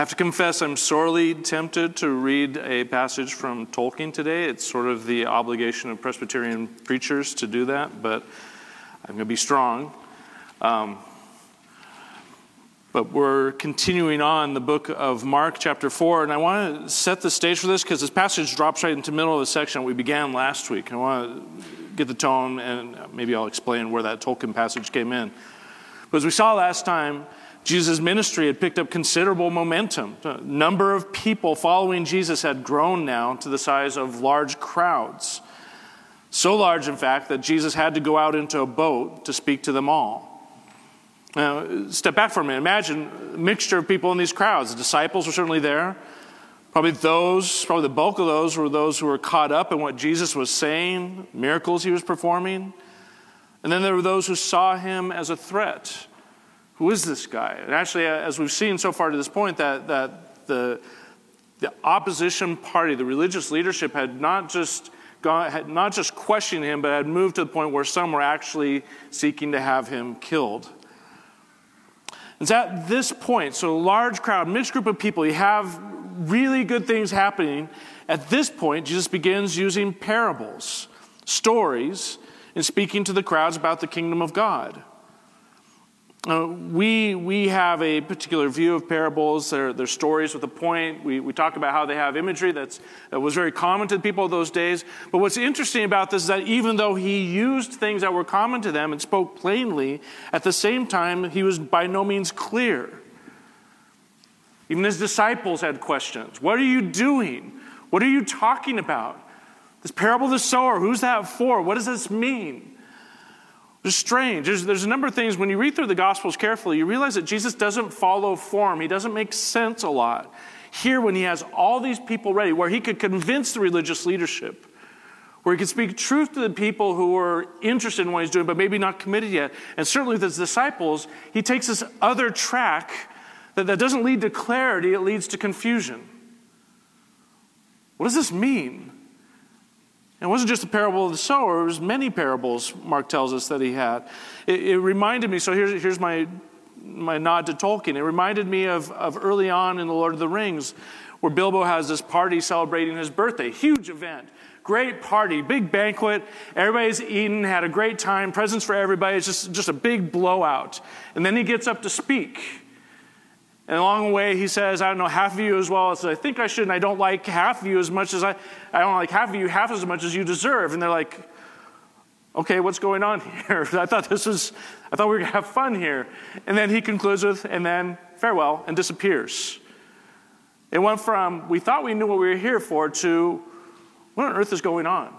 have to confess, I'm sorely tempted to read a passage from Tolkien today. It's sort of the obligation of Presbyterian preachers to do that, but I'm going to be strong. Um, but we're continuing on the book of Mark, chapter 4, and I want to set the stage for this because this passage drops right into the middle of the section we began last week. I want to get the tone, and maybe I'll explain where that Tolkien passage came in. But as we saw last time, Jesus' ministry had picked up considerable momentum. Number of people following Jesus had grown now to the size of large crowds. So large, in fact, that Jesus had to go out into a boat to speak to them all. Now, step back for a minute. Imagine a mixture of people in these crowds. The disciples were certainly there. Probably those, probably the bulk of those were those who were caught up in what Jesus was saying, miracles he was performing. And then there were those who saw him as a threat. Who is this guy? And actually, uh, as we've seen so far to this point, that, that the, the opposition party, the religious leadership, had not just gone, had not just questioned him, but had moved to the point where some were actually seeking to have him killed. It's at this point, so a large crowd, mixed group of people, you have really good things happening. At this point, Jesus begins using parables, stories, and speaking to the crowds about the kingdom of God. Uh, we, we have a particular view of parables. They're, they're stories with a point. We, we talk about how they have imagery that's, that was very common to the people of those days. But what's interesting about this is that even though he used things that were common to them and spoke plainly, at the same time, he was by no means clear. Even his disciples had questions. What are you doing? What are you talking about? This parable of the sower, who's that for? What does this mean? It's strange. There's, there's a number of things, when you read through the Gospels carefully, you realize that Jesus doesn't follow form. He doesn't make sense a lot. Here, when he has all these people ready, where he could convince the religious leadership, where he could speak truth to the people who are interested in what he's doing, but maybe not committed yet, and certainly with his disciples, he takes this other track that, that doesn't lead to clarity, it leads to confusion. What does this mean? And it wasn't just the parable of the sower, it was many parables, Mark tells us, that he had. It, it reminded me, so here's, here's my, my nod to Tolkien. It reminded me of, of early on in The Lord of the Rings, where Bilbo has this party celebrating his birthday. Huge event, great party, big banquet. Everybody's eating, had a great time, presents for everybody. It's just, just a big blowout. And then he gets up to speak. And along the way, he says, I don't know half of you as well as I think I should, and I don't like half of you as much as I, I don't like half of you half as much as you deserve. And they're like, okay, what's going on here? I thought this was, I thought we were going to have fun here. And then he concludes with, and then farewell, and disappears. It went from, we thought we knew what we were here for, to, what on earth is going on?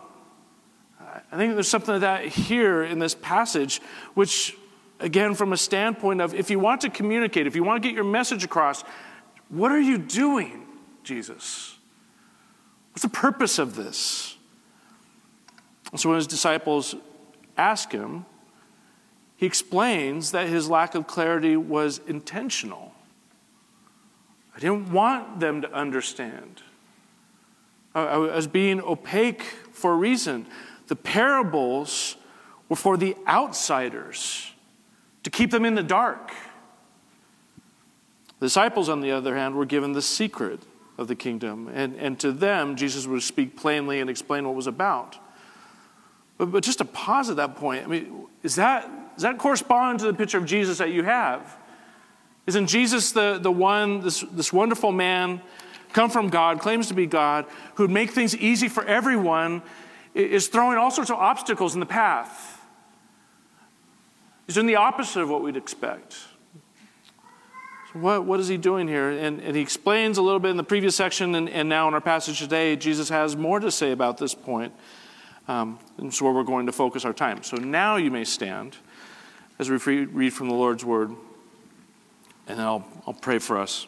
I think there's something of that here in this passage, which again, from a standpoint of if you want to communicate, if you want to get your message across, what are you doing, Jesus? What's the purpose of this? And so when his disciples ask him, he explains that his lack of clarity was intentional. I didn't want them to understand. I was being opaque for a reason. The parables were for the outsiders to keep them in the dark. The disciples, on the other hand, were given the secret of the kingdom, and, and to them, Jesus would speak plainly and explain what was about. But, but just to pause at that point, I mean, is that, does that correspond to the picture of Jesus that you have? Isn't Jesus the, the one, this, this wonderful man, come from God, claims to be God, who'd make things easy for everyone, is throwing all sorts of obstacles in the path? He's doing the opposite of what we'd expect. So what, what is he doing here? And, and he explains a little bit in the previous section, and, and now in our passage today, Jesus has more to say about this point. Um, and so where we're going to focus our time. So now you may stand as we read from the Lord's word, and then I'll, I'll pray for us.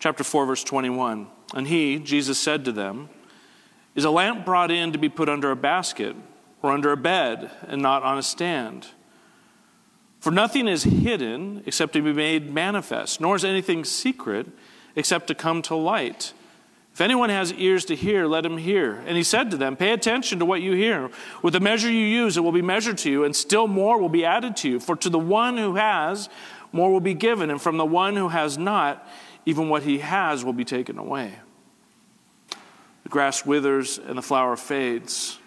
Chapter 4, verse 21. And he, Jesus, said to them, is a lamp brought in to be put under a basket or under a bed and not on a stand? For nothing is hidden except to be made manifest, nor is anything secret except to come to light. If anyone has ears to hear, let him hear. And he said to them, Pay attention to what you hear. With the measure you use, it will be measured to you, and still more will be added to you. For to the one who has, more will be given, and from the one who has not, even what he has will be taken away. The grass withers and the flower fades,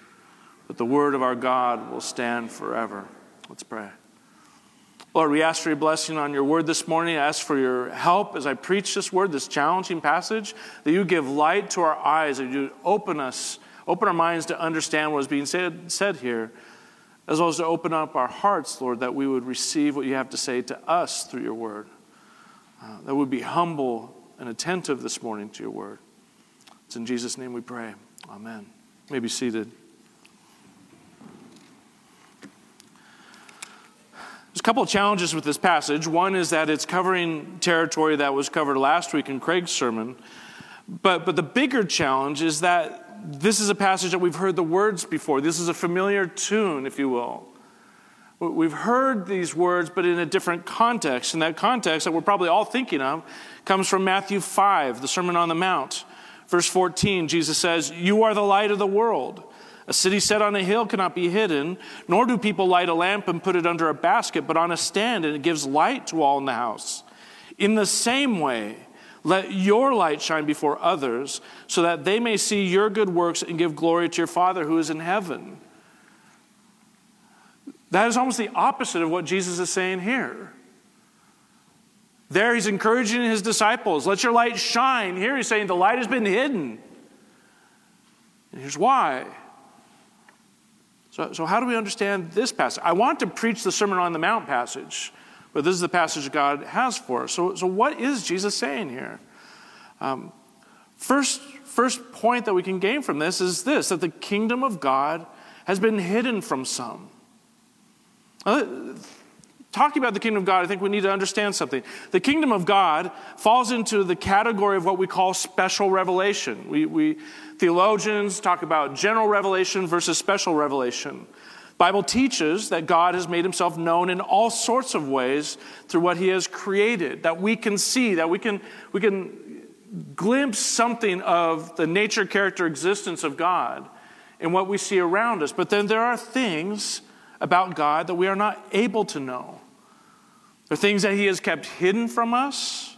but the word of our God will stand forever. Let's pray. Lord, we ask for your blessing on your word this morning. I ask for your help as I preach this word, this challenging passage, that you give light to our eyes, that you open us, open our minds to understand what is being said, said here, as well as to open up our hearts, Lord, that we would receive what you have to say to us through your word. Uh, that would be humble and attentive this morning to your word. It's in Jesus' name we pray. Amen. You may be seated. There's a couple of challenges with this passage. One is that it's covering territory that was covered last week in Craig's sermon. But, but the bigger challenge is that this is a passage that we've heard the words before. This is a familiar tune, if you will. We've heard these words, but in a different context. And that context that we're probably all thinking of comes from Matthew 5, the Sermon on the Mount. Verse 14, Jesus says, You are the light of the world. A city set on a hill cannot be hidden, nor do people light a lamp and put it under a basket, but on a stand, and it gives light to all in the house. In the same way, let your light shine before others, so that they may see your good works and give glory to your Father who is in heaven. That is almost the opposite of what Jesus is saying here. There, he's encouraging his disciples, let your light shine. Here, he's saying the light has been hidden. And here's why so, so, how do we understand this passage? I want to preach the Sermon on the Mount passage, but this is the passage God has for us. So, so what is Jesus saying here? Um, first, first point that we can gain from this is this that the kingdom of God has been hidden from some. Uh, talking about the kingdom of God, I think we need to understand something. The kingdom of God falls into the category of what we call special revelation. We, we theologians talk about general revelation versus special revelation. Bible teaches that God has made himself known in all sorts of ways through what he has created, that we can see, that we can, we can glimpse something of the nature, character, existence of God in what we see around us. But then there are things about God that we are not able to know. There are things that He has kept hidden from us,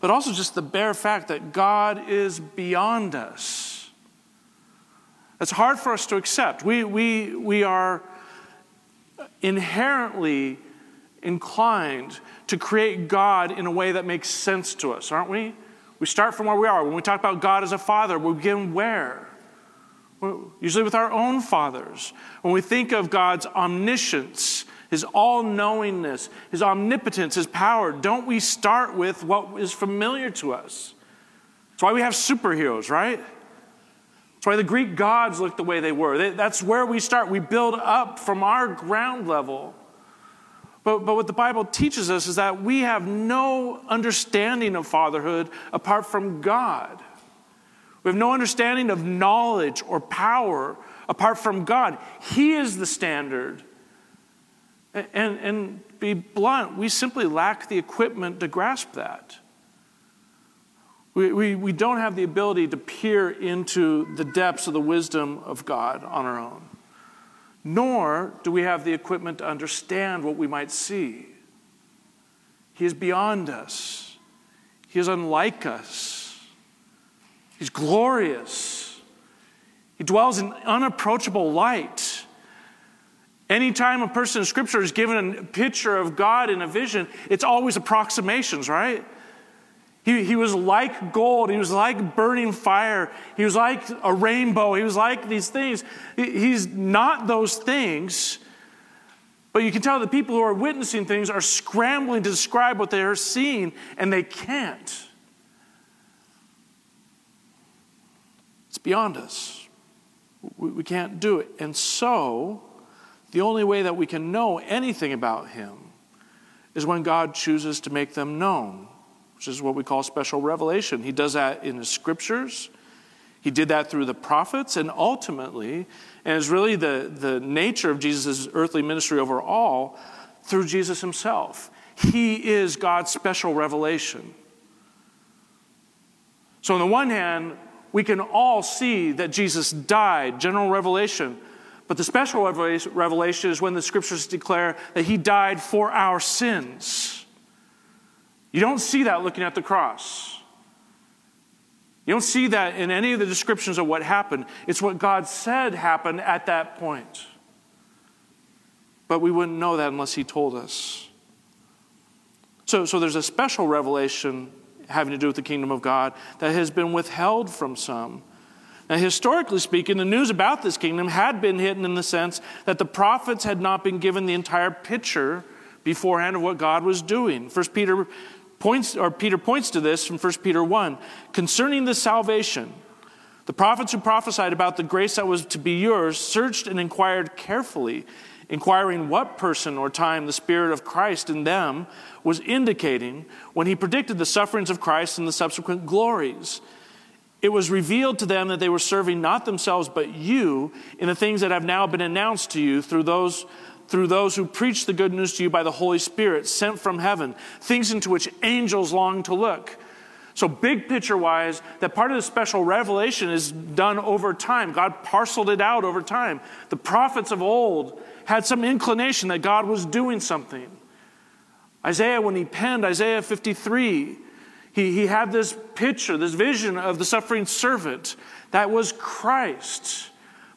but also just the bare fact that God is beyond us. It's hard for us to accept. We, we, we are inherently inclined to create God in a way that makes sense to us, aren't we? We start from where we are. When we talk about God as a father, we begin where? usually with our own fathers. When we think of God's omniscience, his all knowingness, his omnipotence, his power, don't we start with what is familiar to us? That's why we have superheroes, right? That's why the Greek gods look the way they were. That's where we start. We build up from our ground level. But, but what the Bible teaches us is that we have no understanding of fatherhood apart from God. We have no understanding of knowledge or power apart from God. He is the standard. And, and, be blunt, we simply lack the equipment to grasp that. We, we, we don't have the ability to peer into the depths of the wisdom of God on our own, nor do we have the equipment to understand what we might see. He is beyond us, He is unlike us. He's glorious. He dwells in unapproachable light. Anytime a person in Scripture is given a picture of God in a vision, it's always approximations, right? He, he was like gold. He was like burning fire. He was like a rainbow. He was like these things. He's not those things, but you can tell the people who are witnessing things are scrambling to describe what they are seeing, and they can't. It's beyond us. We, we can't do it. And so, the only way that we can know anything about Him is when God chooses to make them known, which is what we call special revelation. He does that in the scriptures. He did that through the prophets, and ultimately, and it's really the, the nature of Jesus' earthly ministry overall, through Jesus himself. He is God's special revelation. So, on the one hand, we can all see that Jesus died, general revelation. But the special revelation is when the scriptures declare that he died for our sins. You don't see that looking at the cross. You don't see that in any of the descriptions of what happened. It's what God said happened at that point. But we wouldn't know that unless he told us. So, so there's a special revelation having to do with the kingdom of God that has been withheld from some. Now, historically speaking, the news about this kingdom had been hidden in the sense that the prophets had not been given the entire picture beforehand of what God was doing. First Peter points, or Peter points to this from 1 Peter 1. Concerning the salvation, the prophets who prophesied about the grace that was to be yours searched and inquired carefully, inquiring what person or time the Spirit of Christ in them was indicating when he predicted the sufferings of Christ and the subsequent glories. It was revealed to them that they were serving not themselves but you in the things that have now been announced to you through those through those who preach the good news to you by the Holy Spirit sent from heaven, things into which angels long to look. So, big picture wise, that part of the special revelation is done over time. God parceled it out over time. The prophets of old had some inclination that God was doing something. Isaiah, when he penned Isaiah 53, he, he had this picture, this vision of the suffering servant that was Christ,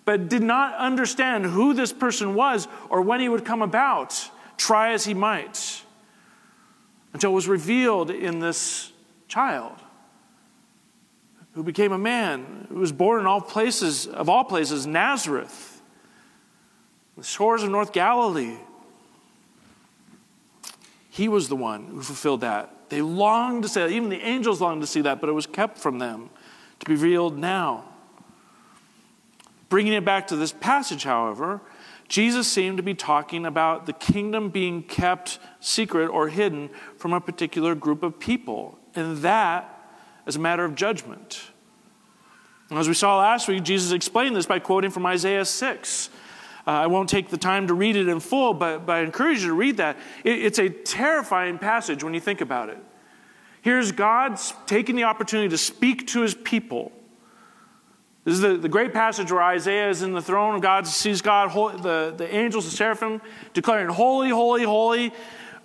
but did not understand who this person was or when he would come about, try as he might, until it was revealed in this child who became a man, who was born in all places, of all places, Nazareth, the shores of North Galilee. He was the one who fulfilled that. They longed to see that. Even the angels longed to see that, but it was kept from them to be revealed now. Bringing it back to this passage, however, Jesus seemed to be talking about the kingdom being kept secret or hidden from a particular group of people, and that as a matter of judgment. As we saw last week, Jesus explained this by quoting from Isaiah 6. Uh, I won't take the time to read it in full, but, but I encourage you to read that. It, it's a terrifying passage when you think about it. Here's God taking the opportunity to speak to his people. This is the, the great passage where Isaiah is in the throne of God, sees God, the, the angels, the seraphim, declaring, Holy, holy, holy.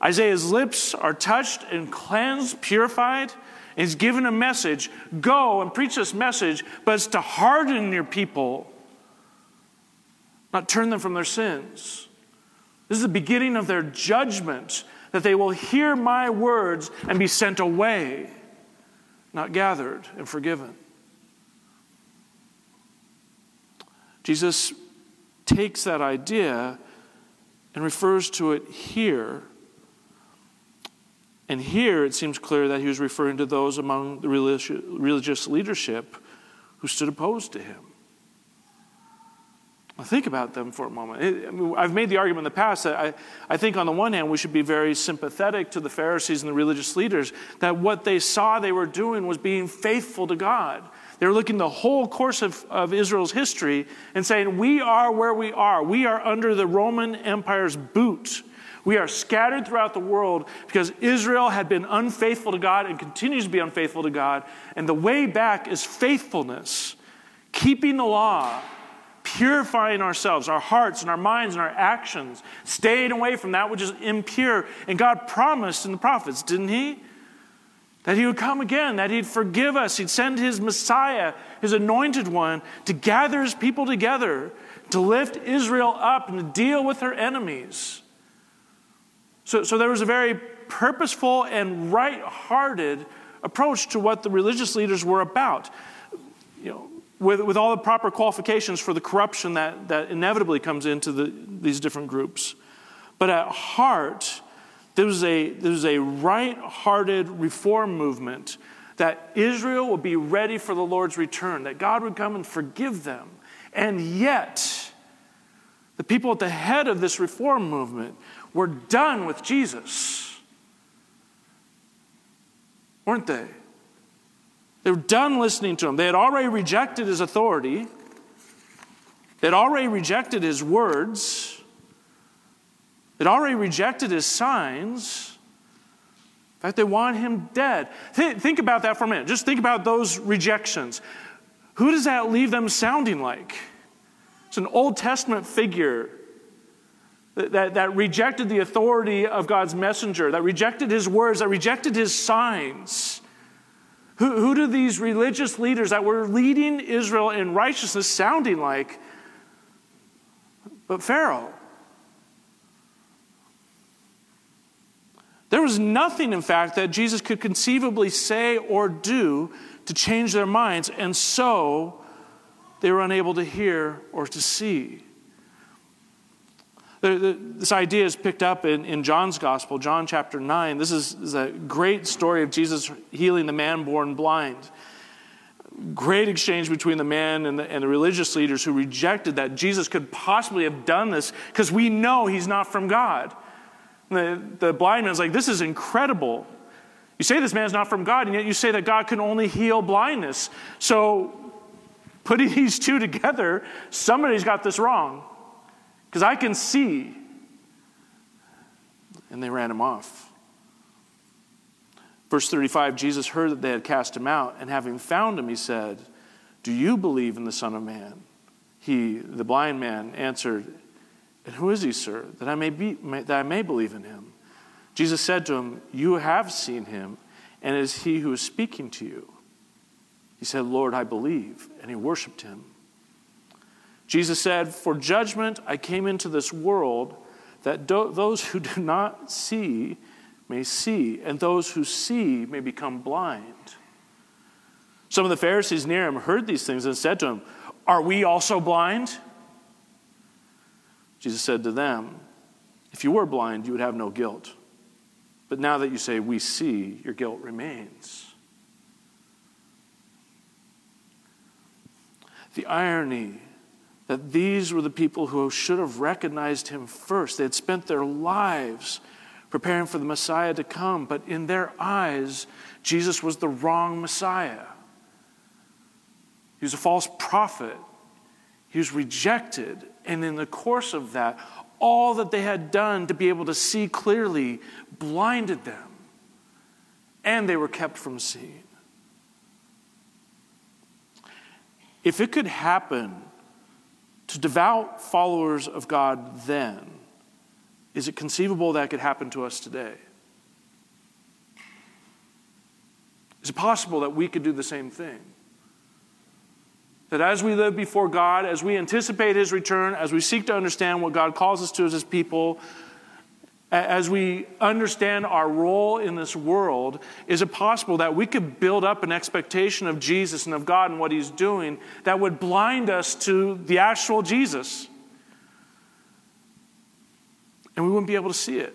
Isaiah's lips are touched and cleansed, purified. And he's given a message go and preach this message, but it's to harden your people not turn them from their sins. This is the beginning of their judgment, that they will hear my words and be sent away, not gathered and forgiven. Jesus takes that idea and refers to it here. And here it seems clear that he was referring to those among the religious leadership who stood opposed to him. Well, think about them for a moment. It, I mean, I've made the argument in the past that I, I think, on the one hand, we should be very sympathetic to the Pharisees and the religious leaders, that what they saw they were doing was being faithful to God. They were looking the whole course of, of Israel's history and saying, We are where we are. We are under the Roman Empire's boot. We are scattered throughout the world because Israel had been unfaithful to God and continues to be unfaithful to God. And the way back is faithfulness, keeping the law purifying ourselves, our hearts and our minds and our actions, staying away from that which is impure. And God promised in the prophets, didn't He? That He would come again, that He'd forgive us, He'd send His Messiah, His anointed one, to gather His people together, to lift Israel up and to deal with her enemies. So, so there was a very purposeful and right hearted approach to what the religious leaders were about. You know, with, with all the proper qualifications for the corruption that, that inevitably comes into the, these different groups. But at heart, there was a, there was a right hearted reform movement that Israel would be ready for the Lord's return, that God would come and forgive them. And yet, the people at the head of this reform movement were done with Jesus. Weren't they? They were done listening to him. They had already rejected his authority, they had already rejected his words, they'd already rejected his signs. In fact, they want him dead. Th- think about that for a minute. Just think about those rejections. Who does that leave them sounding like? It's an Old Testament figure that, that, that rejected the authority of God's messenger, that rejected his words, that rejected his signs. Who, who do these religious leaders that were leading Israel in righteousness sounding like? But Pharaoh. There was nothing, in fact, that Jesus could conceivably say or do to change their minds, and so they were unable to hear or to see. This idea is picked up in, in John's Gospel, John chapter 9. This is, is a great story of Jesus healing the man born blind. Great exchange between the man and the, and the religious leaders who rejected that Jesus could possibly have done this because we know he's not from God. The, the blind man's like, This is incredible. You say this man's not from God, and yet you say that God can only heal blindness. So, putting these two together, somebody's got this wrong. Because I can see. And they ran him off. Verse 35 Jesus heard that they had cast him out, and having found him, he said, Do you believe in the Son of Man? He, the blind man, answered, and who is he, sir, that I may, be, may, that I may believe in him? Jesus said to him, You have seen him, and it is he who is speaking to you. He said, Lord, I believe. And he worshiped him. Jesus said, For judgment I came into this world, that do- those who do not see may see, and those who see may become blind. Some of the Pharisees near him heard these things and said to him, Are we also blind? Jesus said to them, If you were blind, you would have no guilt. But now that you say, We see, your guilt remains. The irony that these were the people who should have recognized him first. They had spent their lives preparing for the Messiah to come, but in their eyes, Jesus was the wrong Messiah. He was a false prophet. He was rejected. And in the course of that, all that they had done to be able to see clearly blinded them. And they were kept from seeing. If it could happen to devout followers of God then, is it conceivable that could happen to us today? Is it possible that we could do the same thing? That as we live before God, as we anticipate His return, as we seek to understand what God calls us to as His people, as we understand our role in this world, is it possible that we could build up an expectation of Jesus and of God and what He's doing that would blind us to the actual Jesus? And we wouldn't be able to see it.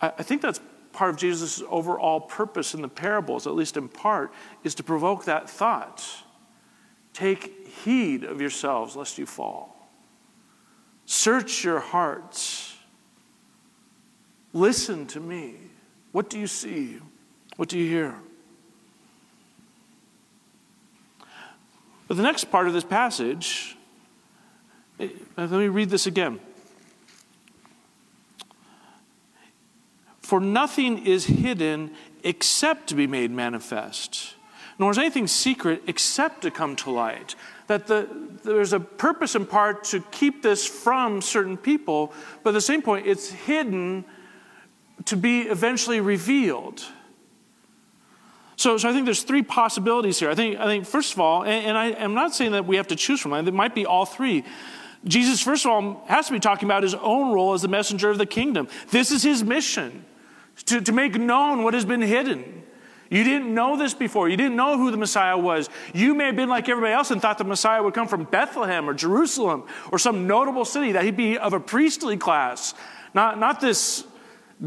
I think that's part of Jesus' overall purpose in the parables, at least in part, is to provoke that thought. Take heed of yourselves lest you fall. Search your hearts. Listen to me. What do you see? What do you hear? But the next part of this passage, eh, let me read this again. For nothing is hidden except to be made manifest, nor is anything secret except to come to light. That the, there's a purpose in part to keep this from certain people, but at the same point, it's hidden to be eventually revealed. So, so I think there's three possibilities here. I think, I think first of all, and, and I, am not saying that we have to choose from it might be all three. Jesus, first of all, has to be talking about his own role as the messenger of the kingdom. This is his mission to, to make known what has been hidden. You didn't know this before. You didn't know who the Messiah was. You may have been like everybody else and thought the Messiah would come from Bethlehem or Jerusalem or some notable city, that he'd be of a priestly class, not, not this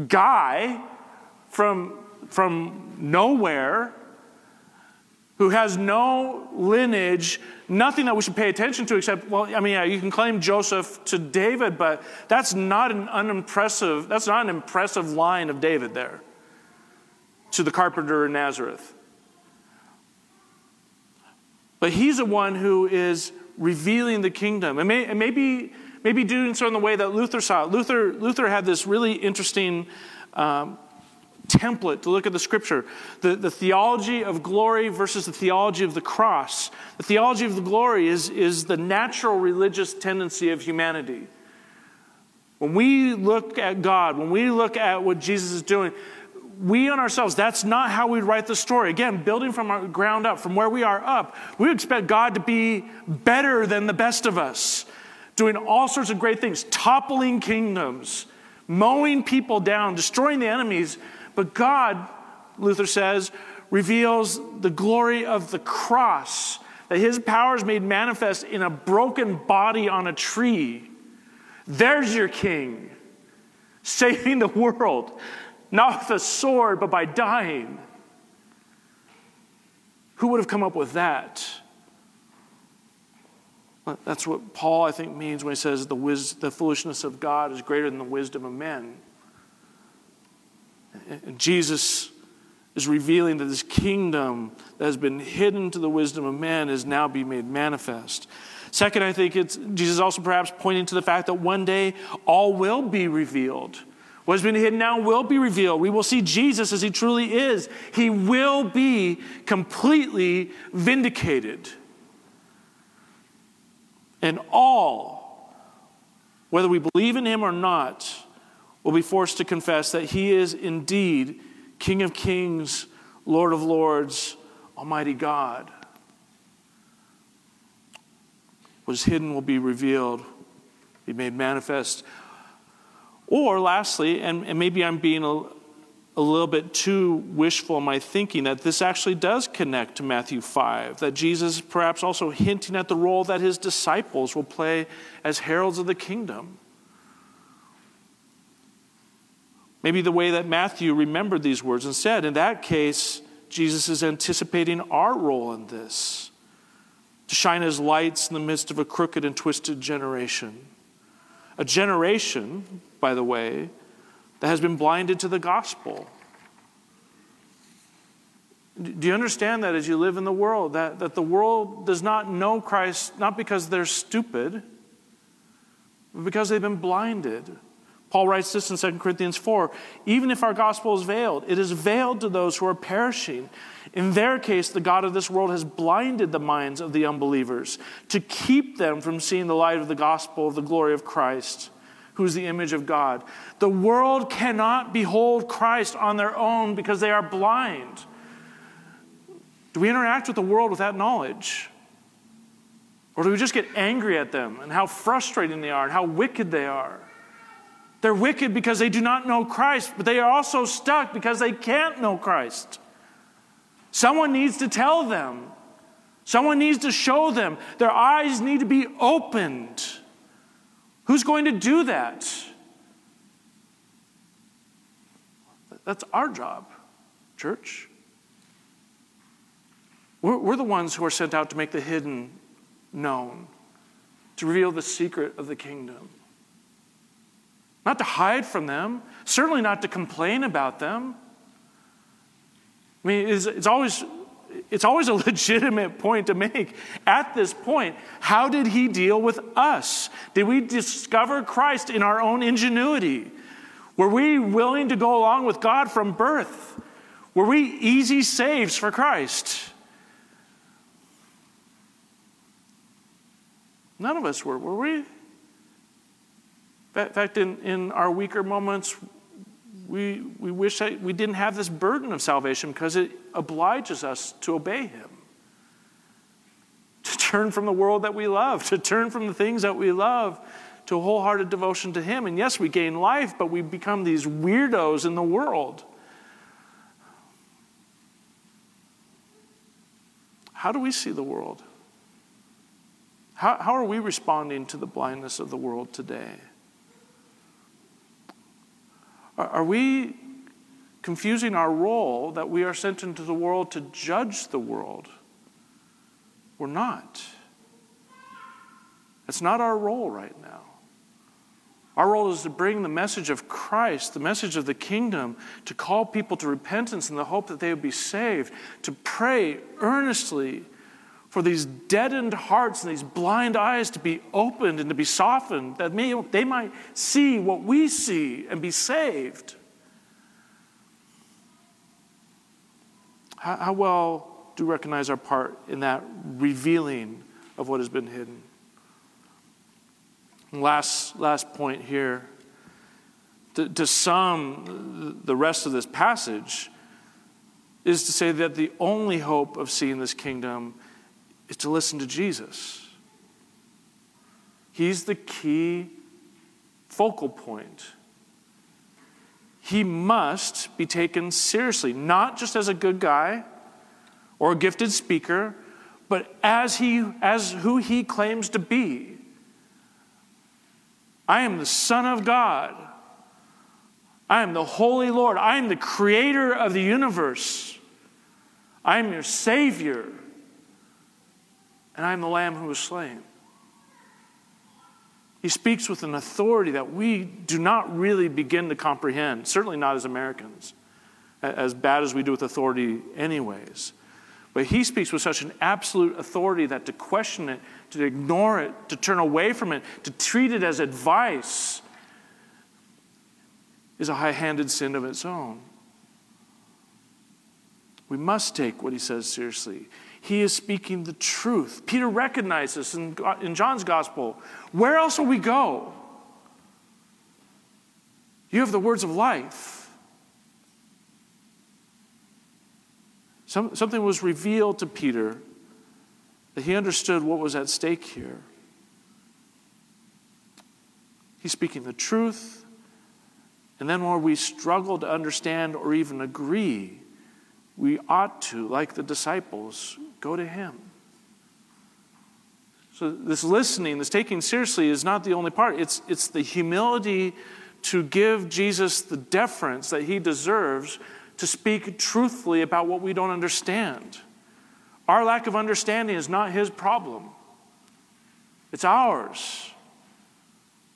guy from, from nowhere who has no lineage, nothing that we should pay attention to except, well, I mean, yeah, you can claim Joseph to David, but that's not an unimpressive, that's not an impressive line of David there to the carpenter in Nazareth. But he's the one who is revealing the kingdom. And, may, and maybe, maybe doing so in the way that Luther saw it. Luther, Luther had this really interesting um, template to look at the scripture the, the theology of glory versus the theology of the cross. The theology of the glory is, is the natural religious tendency of humanity. When we look at God, when we look at what Jesus is doing, we on ourselves, that's not how we write the story. Again, building from our ground up, from where we are up, we expect God to be better than the best of us, doing all sorts of great things, toppling kingdoms, mowing people down, destroying the enemies. But God, Luther says, reveals the glory of the cross, that his power is made manifest in a broken body on a tree. There's your king, saving the world not with a sword, but by dying. Who would have come up with that? That's what Paul, I think, means when he says the, wis- the foolishness of God is greater than the wisdom of men. And Jesus is revealing that this kingdom that has been hidden to the wisdom of men is now being made manifest. Second, I think it's Jesus also perhaps pointing to the fact that one day all will be revealed. What has been hidden now will be revealed. We will see Jesus as he truly is. He will be completely vindicated. And all, whether we believe in him or not, will be forced to confess that he is indeed King of kings, Lord of lords, Almighty God. What is hidden will be revealed, be made manifest. Or, lastly, and, and maybe I'm being a, a little bit too wishful in my thinking, that this actually does connect to Matthew 5, that Jesus perhaps also hinting at the role that his disciples will play as heralds of the kingdom. Maybe the way that Matthew remembered these words and said, in that case, Jesus is anticipating our role in this to shine as lights in the midst of a crooked and twisted generation. A generation by the way, that has been blinded to the gospel. Do you understand that as you live in the world? That, that the world does not know Christ not because they're stupid, but because they've been blinded. Paul writes this in 2 Corinthians 4 even if our gospel is veiled, it is veiled to those who are perishing. In their case, the God of this world has blinded the minds of the unbelievers to keep them from seeing the light of the gospel of the glory of Christ who's the image of God. The world cannot behold Christ on their own because they are blind. Do we interact with the world with that knowledge? Or do we just get angry at them and how frustrating they are and how wicked they are? They're wicked because they do not know Christ, but they are also stuck because they can't know Christ. Someone needs to tell them. Someone needs to show them. Their eyes need to be opened. Who's going to do that? That's our job, church. We're, we're, the ones who are sent out to make the hidden known, to reveal the secret of the kingdom. Not to hide from them, certainly not to complain about them. I mean, it's, it's always it's always a legitimate point to make. At this point, how did he deal with us? Did we discover Christ in our own ingenuity? Were we willing to go along with God from birth? Were we easy saves for Christ? None of us were, were we? In fact, in, in our weaker moments, we, we wish that we didn't have this burden of salvation because it obliges us to obey Him, to turn from the world that we love, to turn from the things that we love to wholehearted devotion to Him. And yes, we gain life, but we become these weirdos in the world. How do we see the world? How, how are we responding to the blindness of the world today? Are we confusing our role that we are sent into the world to judge the world? We're not. That's not our role right now. Our role is to bring the message of Christ, the message of the kingdom, to call people to repentance in the hope that they would be saved, to pray earnestly for these deadened hearts and these blind eyes to be opened and to be softened, that may, they might see what we see and be saved. How, how well do we recognize our part in that revealing of what has been hidden? Last, last point here. To, to sum the rest of this passage is to say that the only hope of seeing this kingdom is to listen to Jesus. He's the key focal point. He must be taken seriously, not just as a good guy or a gifted speaker, but as, he, as who he claims to be. I am the Son of God. I am the Holy Lord. I am the creator of the universe. I am your Savior and I am the Lamb who was slain. He speaks with an authority that we do not really begin to comprehend, certainly not as Americans, as bad as we do with authority, anyways. But he speaks with such an absolute authority that to question it, to ignore it, to turn away from it, to treat it as advice is a high handed sin of its own. We must take what he says seriously. He is speaking the truth. Peter recognizes in, in John's gospel. Where else will we go? You have the words of life. Some, something was revealed to Peter that he understood what was at stake here. He's speaking the truth. And then, where we struggle to understand or even agree, we ought to, like the disciples, Go to Him. So, this listening, this taking seriously, is not the only part. It's, it's the humility to give Jesus the deference that He deserves to speak truthfully about what we don't understand. Our lack of understanding is not His problem, it's ours.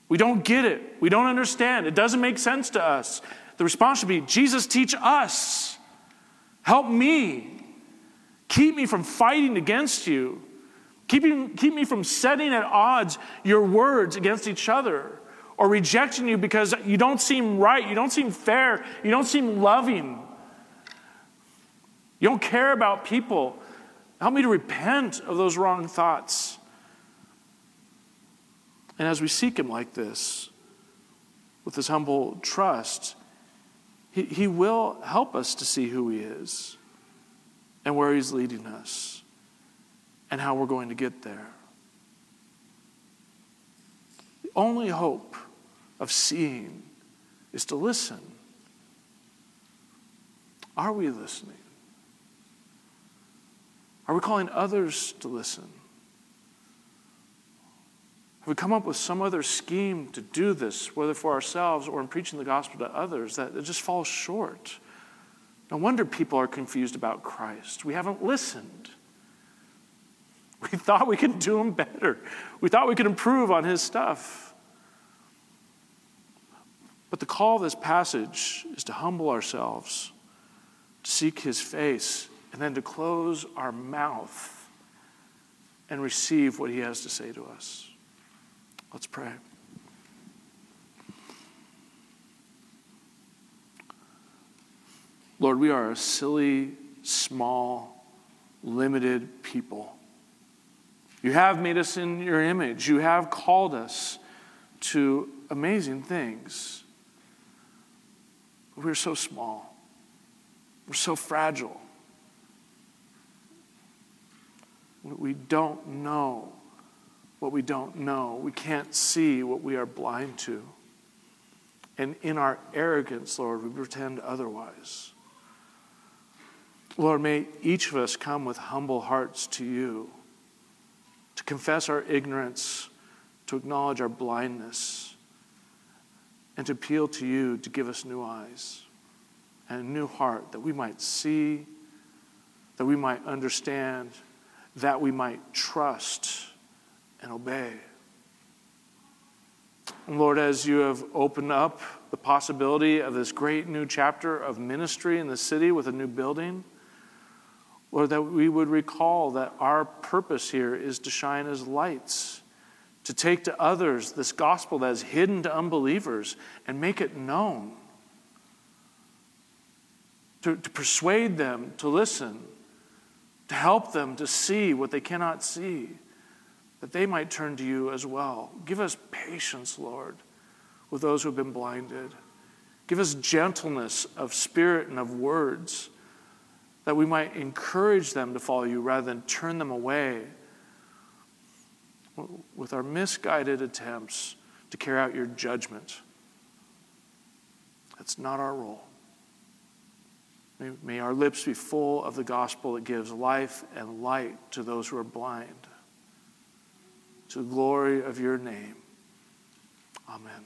We don't get it. We don't understand. It doesn't make sense to us. The response should be Jesus, teach us. Help me. Keep me from fighting against you. Keep, keep me from setting at odds your words against each other or rejecting you because you don't seem right, you don't seem fair, you don't seem loving. You don't care about people. Help me to repent of those wrong thoughts. And as we seek Him like this, with this humble trust, He, he will help us to see who He is and where He's leading us and how we're going to get there. The only hope of seeing is to listen. Are we listening? Are we calling others to listen? Have we come up with some other scheme to do this, whether for ourselves or in preaching the gospel to others, that it just falls short? No wonder people are confused about Christ. We haven't listened. We thought we could do him better. We thought we could improve on his stuff. But the call of this passage is to humble ourselves, to seek his face, and then to close our mouth and receive what he has to say to us. Let's pray. Lord, we are a silly, small, limited people. You have made us in your image. You have called us to amazing things. But We're so small. We're so fragile. We don't know what we don't know. We can't see what we are blind to. And in our arrogance, Lord, we pretend otherwise. Lord, may each of us come with humble hearts to you, to confess our ignorance, to acknowledge our blindness, and to appeal to you to give us new eyes and a new heart that we might see, that we might understand, that we might trust and obey. And Lord, as you have opened up the possibility of this great new chapter of ministry in the city with a new building, Lord, that we would recall that our purpose here is to shine as lights, to take to others this gospel that is hidden to unbelievers and make it known, to, to persuade them to listen, to help them to see what they cannot see, that they might turn to you as well. Give us patience, Lord, with those who have been blinded. Give us gentleness of spirit and of words that we might encourage them to follow you rather than turn them away with our misguided attempts to carry out your judgment. That's not our role. May, may, our lips be full of the gospel that gives life and light to those who are blind. To the glory of your name. Amen.